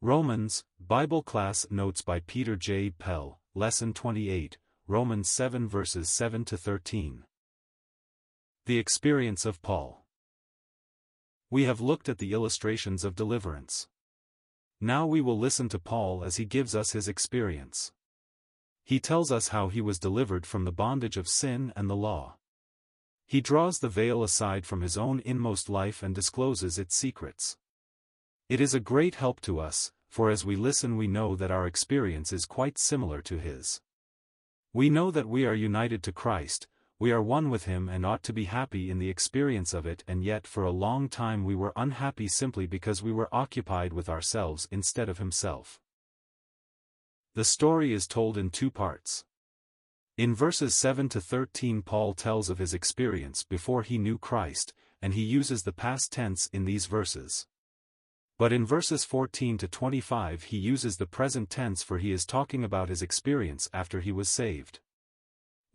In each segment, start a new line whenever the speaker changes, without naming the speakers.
Romans, Bible Class Notes by Peter J. Pell, Lesson 28, Romans 7 verses 7 to 13. The experience of Paul. We have looked at the illustrations of deliverance. Now we will listen to Paul as he gives us his experience. He tells us how he was delivered from the bondage of sin and the law. He draws the veil aside from his own inmost life and discloses its secrets. It is a great help to us, for as we listen we know that our experience is quite similar to his. We know that we are united to Christ, we are one with him and ought to be happy in the experience of it and yet for a long time we were unhappy simply because we were occupied with ourselves instead of himself. The story is told in two parts. In verses 7 to 13 Paul tells of his experience before he knew Christ, and he uses the past tense in these verses. But in verses 14 to 25 he uses the present tense for he is talking about his experience after he was saved.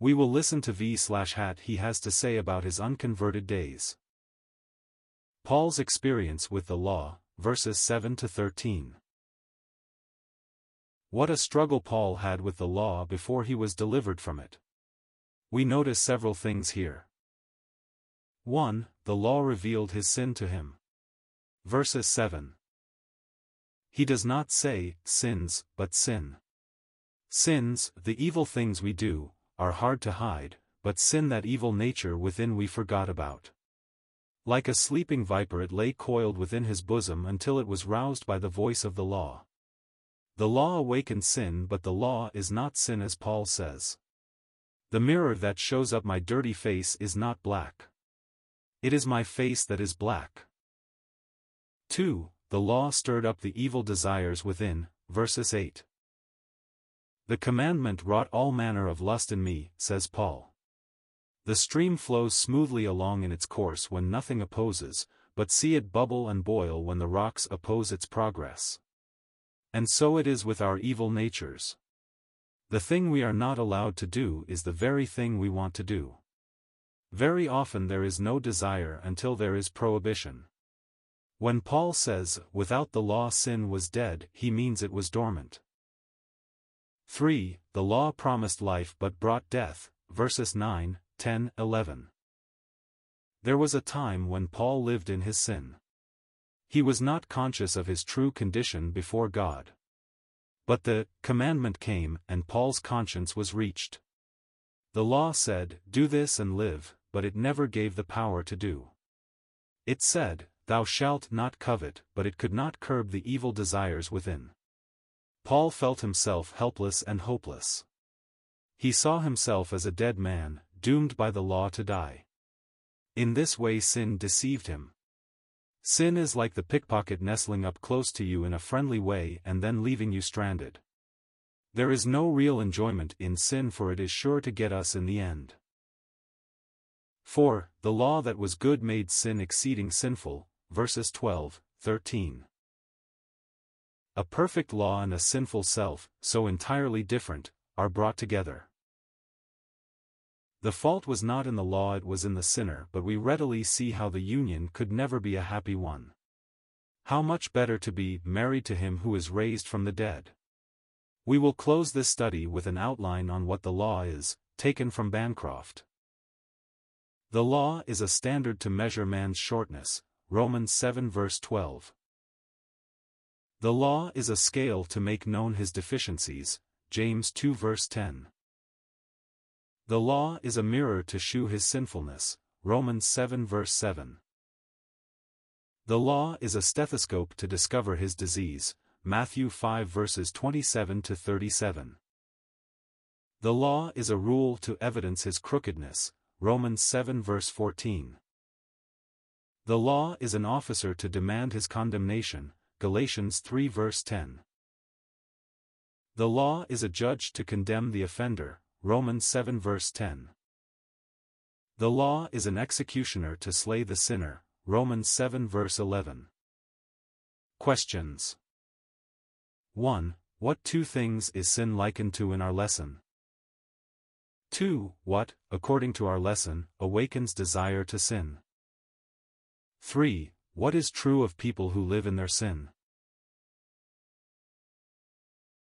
We will listen to V slash hat he has to say about his unconverted days. Paul's experience with the law, verses 7 to 13. What a struggle Paul had with the law before he was delivered from it. We notice several things here. 1. The law revealed his sin to him. Verses 7. He does not say, sins, but sin. Sins, the evil things we do, are hard to hide, but sin that evil nature within we forgot about. Like a sleeping viper it lay coiled within his bosom until it was roused by the voice of the law. The law awakened sin but the law is not sin as Paul says. The mirror that shows up my dirty face is not black. It is my face that is black. 2. The law stirred up the evil desires within, verses 8. The commandment wrought all manner of lust in me, says Paul. The stream flows smoothly along in its course when nothing opposes, but see it bubble and boil when the rocks oppose its progress. And so it is with our evil natures. The thing we are not allowed to do is the very thing we want to do. Very often there is no desire until there is prohibition. When Paul says, without the law sin was dead, he means it was dormant. 3. The law promised life but brought death, verses 9, 10, 11. There was a time when Paul lived in his sin. He was not conscious of his true condition before God. But the commandment came and Paul's conscience was reached. The law said, Do this and live, but it never gave the power to do. It said, Thou shalt not covet, but it could not curb the evil desires within. Paul felt himself helpless and hopeless. He saw himself as a dead man, doomed by the law to die. In this way sin deceived him. Sin is like the pickpocket nestling up close to you in a friendly way and then leaving you stranded. There is no real enjoyment in sin for it is sure to get us in the end. 4. The law that was good made sin exceeding sinful, verses 12, 13. A perfect law and a sinful self, so entirely different, are brought together. The fault was not in the law it was in the sinner but we readily see how the union could never be a happy one. How much better to be married to him who is raised from the dead. We will close this study with an outline on what the law is, taken from Bancroft. The law is a standard to measure man's shortness, Romans 7 verse 12. The law is a scale to make known his deficiencies, James 2 verse 10. The law is a mirror to shew his sinfulness, Romans 7 verse 7. The law is a stethoscope to discover his disease, Matthew 5 verses 27 to 37. The law is a rule to evidence his crookedness, Romans 7 verse 14. The law is an officer to demand his condemnation, Galatians 3 verse 10. The law is a judge to condemn the offender, Romans 7 verse 10. The law is an executioner to slay the sinner, Romans 7 verse 11. Questions 1. What two things is sin likened to in our lesson? 2. What, according to our lesson, awakens desire to sin? 3. What is true of people who live in their sin?